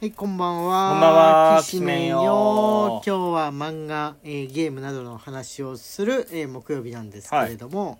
はい、こんばんは。こんばんはきしめんよ。よ。今日は漫画、えーゲームなどの話をする、えー木曜日なんですけれども、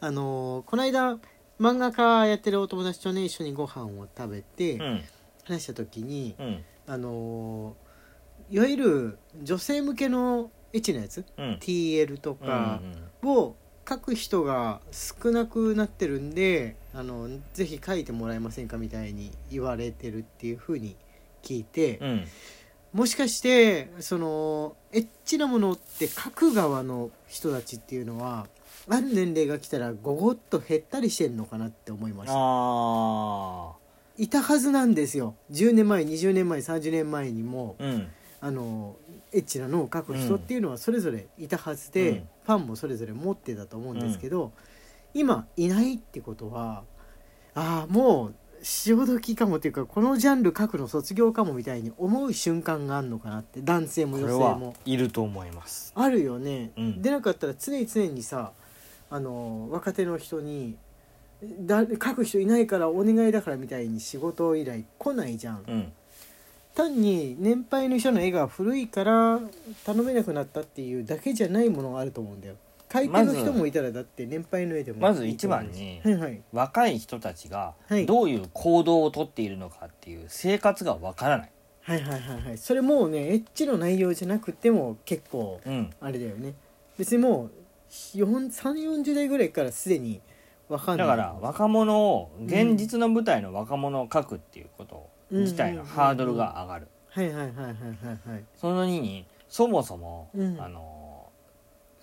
あのーこの間漫画家やってるお友達とね一緒にご飯を食べてうん。話した時に、うん。あのーいわゆる女性向けのエッチなやつ、うん。TL とかを書く人が少なくなってるんであのぜひ書いてもらえませんかみたいに言われてるっていうふうに聞いて、うん。うんもしかしてそのエッチなものって書く側の人たちっていうのはある年齢が来たらごごっと減ったりしてんのかなって思いました。あいたはずなんですよ。10年前20年前30年前にもあうん。あのエッチなのを書く人っていうのはそれぞれいたはずで、うん。ファンもそれぞれ持ってたと思うんですけど、今いないってことはああもう潮時かもっていうかこのジャンル書くの卒業かもみたいに思う瞬間があるのかなって男性も女性も。いると思います。あるよね、うん。でなかったら常に常にさあの若手の人にだ書く人いないからお願いだからみたいに仕事依頼来ないじゃん、うん。単に年配の人の絵が古いから頼めなくなったっていうだけじゃないものがあると思うんだよ書いてる人もいたらだって年配の絵でもまず一番にはいはい。若い人たちがはい。どういう行動をとっているのかっていう生活がわからない。はいはいはいはい。それもうねエッチの内容じゃなくても結構うん。あれだよね。別にもう3 4 0代ぐらいからすでに分かんない。だから若者を現実の舞台の若者を描くっていうこと自体のハードルが上がる。はいはいはいはいはいはい。その2にそもそもうん。あの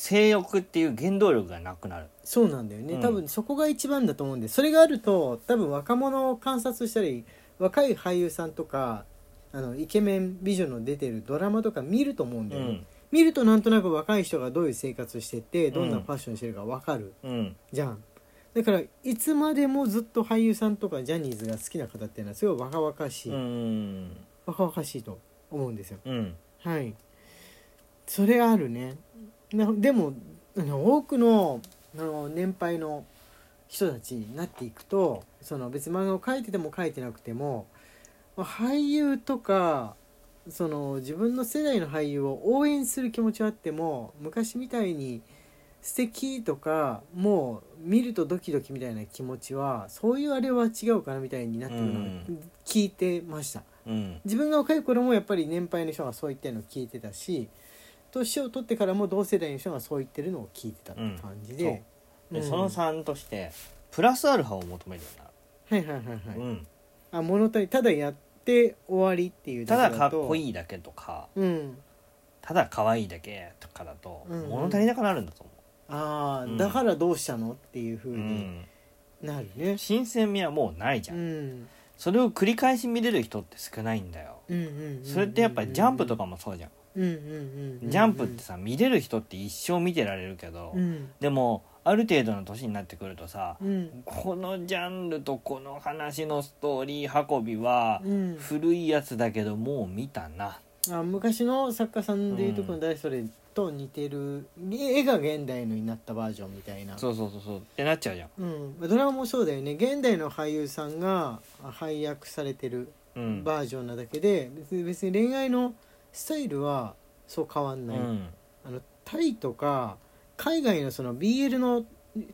性欲っていう原動力がなくなる。そうなんだよね、うん。多分そこが一番だと思うんで。それがあると多分若者を観察したり若い俳優さんとかあのイケメン美女の出てるドラマとか見ると思うんだよね、見るとなんとなく若い人がどういう生活しててどんなファッションしてるか分かるうん。うんじゃん。だからいつまでもずっと俳優さんとかジャニーズが好きな方っていうのはすごい若々しい、うん。若々しいと思うんですよ。うん。はい。それあるねなでも多くのあの年配の人たちになっていくとその別に漫画を描いてても描いてなくてもまあ俳優とかその自分の世代の俳優を応援する気持ちはあっても昔みたいに素敵とかもう見るとドキドキみたいな気持ちはそういうあれは違うかなみたいになってるのをうん聞いてました。うん自分が若い頃もやっぱり年配の人がそう言ってるのを聞いてたし年を取ってからも同世代の人がそう言ってるのを聞いてたって感じで、うん。でその3としてプラスアルファを求めるよはいはいはいはい、うん。あ物足りただやって終わりっていうただかっとこいいだけとか。うん。ただ可愛いだけとかだとうん。うん物足りなくなるんだと思ああ、うん。だからどうしたのっていうふう、うにうん、なるね。新鮮味はもうないじゃ、うん。んそれを繰り返し見れる人って少ないんだよ。うんうんうんうんそれってやっぱりジャンプとかもそうじゃん、うんうんうんうんジャンプってさ見れる人って一生見てられるけど、うん。でもある程度の年になってくるとさ、うん。このジャンルとこの話のストーリー運びはうん。古いやつだけどもう見たな。あ昔の作家さんでいうとこの誰それと似てる絵が現代のになったバージョンみたいな。そうそうそうそう。ってなっちゃうじゃん。うん、ドラマもそうだよね。現代の俳優さんが配役されてるうん。バージョンなだけで、別に別に恋愛のスタイルはそう変わんない、うん。あのタイとか海外のその BL の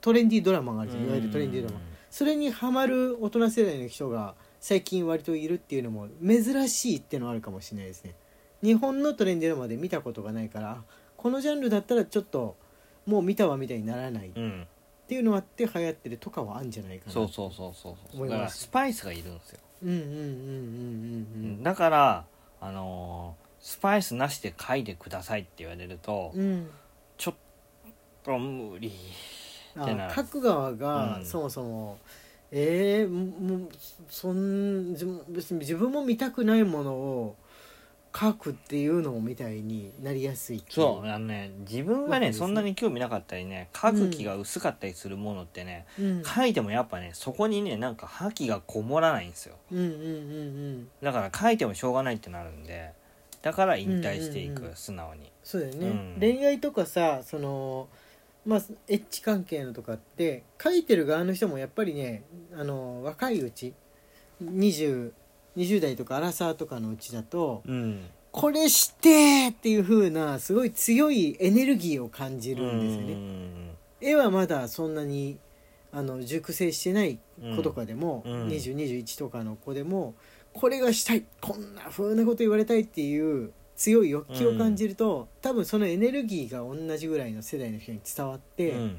トレンディードラマがあるじゃん。いわゆるトレンディードラマ。それにハマる大人世代の人が最近割といるっていうのも珍しいっていうのはあるかもしれないですね。日本のトレンディードラマで見たことがないからあこのジャンルだったらちょっともう見たわみたいにならない。っうん。ていうのあって流行ってるとかはあるんじゃないかな。そうそうそうそうそう。だから思います。スパイスがいるんですよ、うんうんうんうんうん。うん。だからあのースパイスなしで書いてくださいって言われると、うん。ちょっと無理ってな書く側がうん。そもそも、えー、もうそん別に自分も見たくないものを書くっていうのみたいになりやすいそうあのね自分がねね。そんなに興味なかったりね書く気が薄かったりするものってね、うん、書いてもやっぱねそこにねなんか覇気がこもらないんですよ。うんうんうん。だから書いてもしょうがないってなるんでだから引退していく、うんうんうん。素直に。そうだよね、うん。恋愛とかさそのまあエッチ関係のとかって書いてる側の人もやっぱりねあの若いうち20 20代とかアラサーとかのうちだとうん。これしてっていう風なすごい強いエネルギーを感じるんですよね。絵はまだそんなにあの熟成してない子とかでも、うん。2021とかの子でもこれがしたいこんな風なこと言われたいっていう強い欲求を感じると、多分そのエネルギーが同じぐらいの世代の人に伝わって、うん。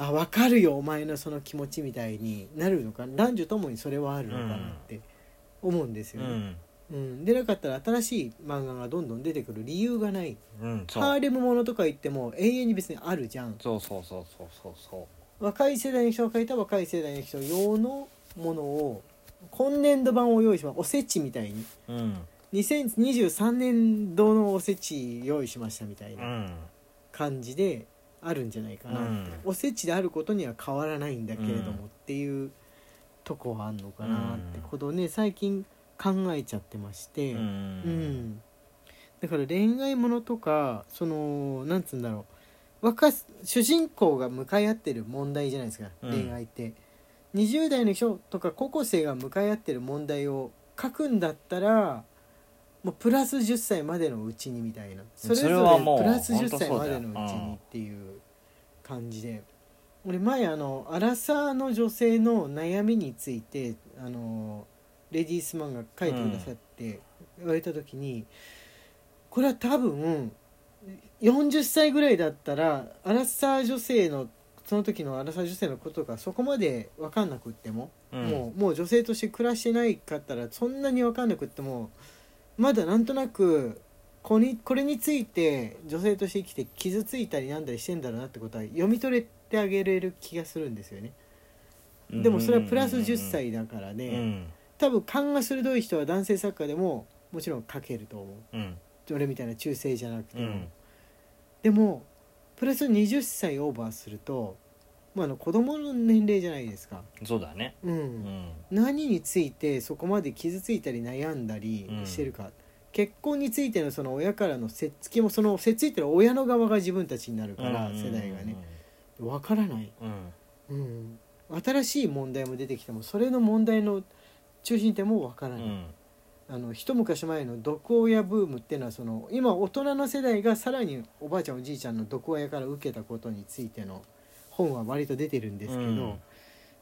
あ分かるよお前のその気持ちみたいになるのか男女ともにそれはあるのかなって思うんですよね。うん。うん。でなかったら新しい漫画がどんどん出てくる理由がない。ハーレムものとか言っても永遠に別にあるじゃん。そうそうそうそうそうそ若い世代の人が描いた若い世代の人用のものを今年度版を用意しますおせちみたいに。ううん2023年度のおせち用意しましたみたいうなん。感じであるんじゃないかなうん。おせちであることには変わらないんだけれども、うんっていうとこはあんのかなってうん。ことをね最近考えちゃってまして、うん。うん。だから恋愛ものとかそのなんつうんだろう。若す主人公が向かい合ってる問題じゃないですか、うん。恋愛って20代の人とか高校生が向かい合ってる問題を書くんだったらもうプラス10歳までのうちにみたいな。それぞそれれはもうプラス10本当そうだよ歳までのうちにっていう感じで。俺前あのアラサーの女性の悩みについてあのレディースマンが書いてくださって言われた時に、これは多分40歳ぐらいだったらアラサー女性のその時のアラサー女性のことがそこまで分かんなくっても、うん。もうもう女性として暮らしてないかったらそんなに分かんなくってもまだなんとなくこれこれについて女性として生きて傷ついたりなんだりしてんだろうなってことは読み取れてあげれる気がするんですよね。でもそれはプラス10歳だからね、うん。多分勘が鋭い人は男性作家でももちろん書けると思う。うん。俺みたいな中性じゃなくても、うん。でもプラス20歳オーバーすると、まあ、あの子供の年齢じゃないですか、そうだね。うん。うん。何についてそこまで傷ついたり悩んだりしてるか、結婚についてのその親からのせっつきもそのせっついてる親の側が自分たちになるから、世代がね。わからない、うん。うん、新しい問題も出てきてもそれの問題の中心点もわからない、うんあの一昔前の毒親ブームっていうのはその今大人の世代がさらにおばあちゃんおじいちゃんの毒親から受けたことについての本は割と出てるんですけど、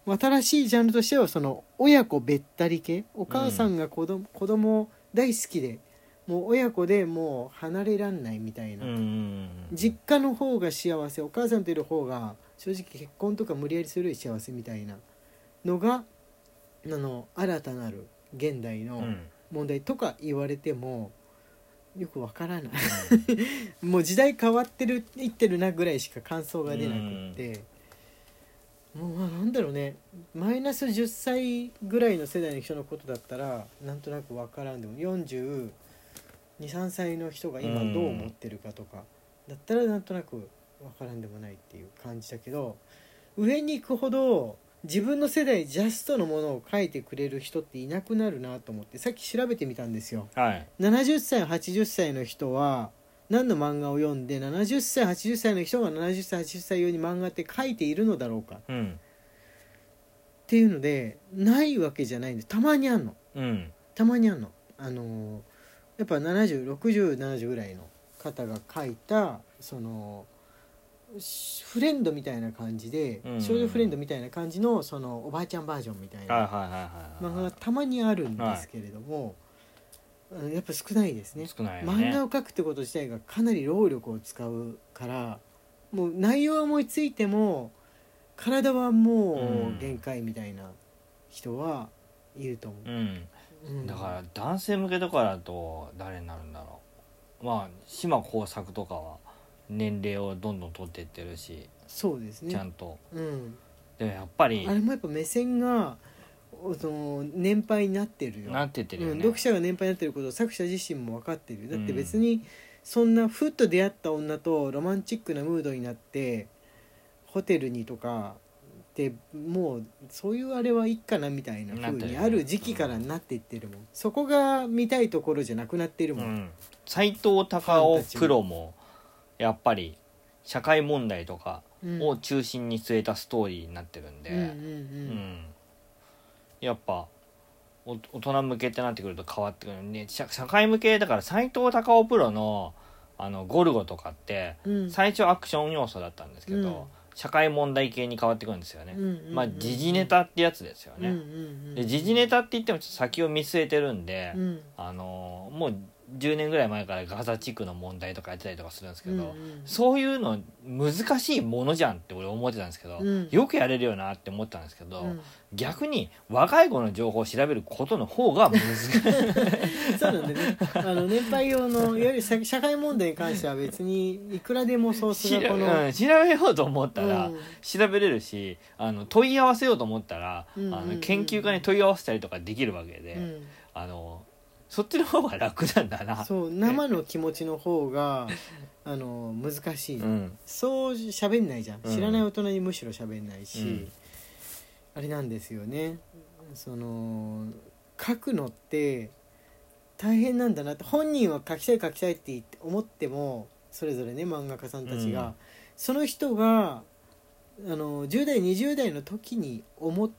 新しいジャンルとしてはその親子べったり系お母さんが子供,、子供大好きでもう親子でもう離れらんないみたいな、うんうん。実家の方が幸せお母さんといる方が正直結婚とか無理やりするより幸せみたいなのがあの新たなる現代の、うん問題とか言われてもよくわからない。もう時代変わってるいってるなぐらいしか感想が出なくって、もうまあなんだろうね。マイナス10歳ぐらいの世代の人のことだったらなんとなくわからんでも423歳の人が今どう思ってるかとか、だったらなんとなくわからんでもないっていう感じだけど上に行くほど自分の世代ジャストのものを書いてくれる人っていなくなるなと思ってさっき調べてみたんですよ。はい。70歳80歳の人は何の漫画を読んで70歳80歳の人が70歳80歳用に漫画って書いているのだろうか。っうん。ていうのでないわけじゃないんです。たまにあんの。うん。たまにあんの。あのーやっぱ706070ぐらいの方が書いたそのしフレンドみたいな感じで、うん。少女フレンドみたいな感じのそのおばあちゃんバージョンみたいなはいはいはいはい漫画がたまにあるんですけれども、うんやっぱ少ないですね。少ないよね。漫画を描くってこと自体がかなり労力を使うからもう内容は思いついても体はもう限界みたいな人はいると思う、うん。うん。だから男性向けとかだと誰になるんだろう。まあ島耕作とかは年齢をどんどん取っていってるしそうですね。ちゃんと。うん、でもやっぱりあれもやっぱ目線がおその年配になってるよ。なってってるようん、ね読者が年配になってることを作者自身も分かってるだって別にそんなふっと出会った女とロマンチックなムードになってホテルにとかってもうそういうあれはいいかなみたいな風になってるよねある時期からなっていってるもん。そこが見たいところじゃなくなっているもん、うん。斎藤隆夫プロもやっぱり社会問題とかうん。を中心に据えたストーリーになってるんで、うんうんううん。ん。やっぱお大人向けってなってくると変わってくるね。社社会向けだから斎藤隆夫プロのあのゴルゴとかってうん。最初アクション要素だったんですけど、うん。社会問題系に変わってくるんですよね、うんうんうんまあ時事ネタってやつですよね、うんうんうん。で時事ネタって言ってもちょっと先を見据えてるんで、うん。あのもう10年ぐらい前からガザ地区の問題とかやってたりとかするんですけど、うんうん。そういうの難しいものじゃんって俺思ってたんですけど、うん。よくやれるよなって思ったんですけど、うん。逆に若い子の情報を調べることの方が難しい？そうなんでね。あの年配用のいわゆる社社会問題に関しては別にいくらでもソースがこの、うん調べようと思ったら、うん。調べれるしあの問い合わせようと思ったら、うんうんうん。あの研究家に問い合わせたりとかできるわけで、うん。あのそっちの方が楽なんだな。そう生の気持ちの方が あの難しい、うん。そう喋んないじゃん。うん。知らない大人にむしろ喋んないし、うん。あれなんですよね。その書くのって大変なんだなって本人は書きたい書きたいって思ってもそれぞれね漫画家さんたちが、うん。その人があの10代20代の時に思っ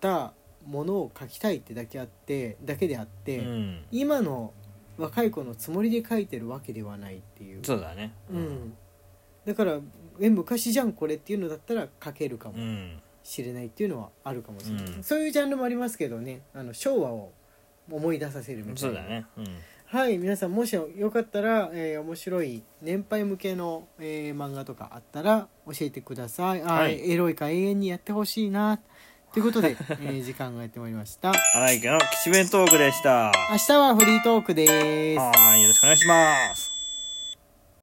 たものを書きたいってだけあってだけであって、うん。今の若い子のつもりで書いてるわけではないっていう、そうだね。うん、だからえ昔じゃんこれっていうのだったら書けるかもうん。しれないっていうのはあるかもしれない、うん。そういうジャンルもありますけどね。あの昭和を思い出させるみたいな。そうだね。うん。はい皆さんもしよかったら、えー面白い年配向けの、えー漫画とかあったら教えてください。あー、はい。エロいか永遠にやってほしいなということで、えー時間がやってまいりました。荒井家の岸弁トークでした明日はフリートークですはい。よろしくお願い。します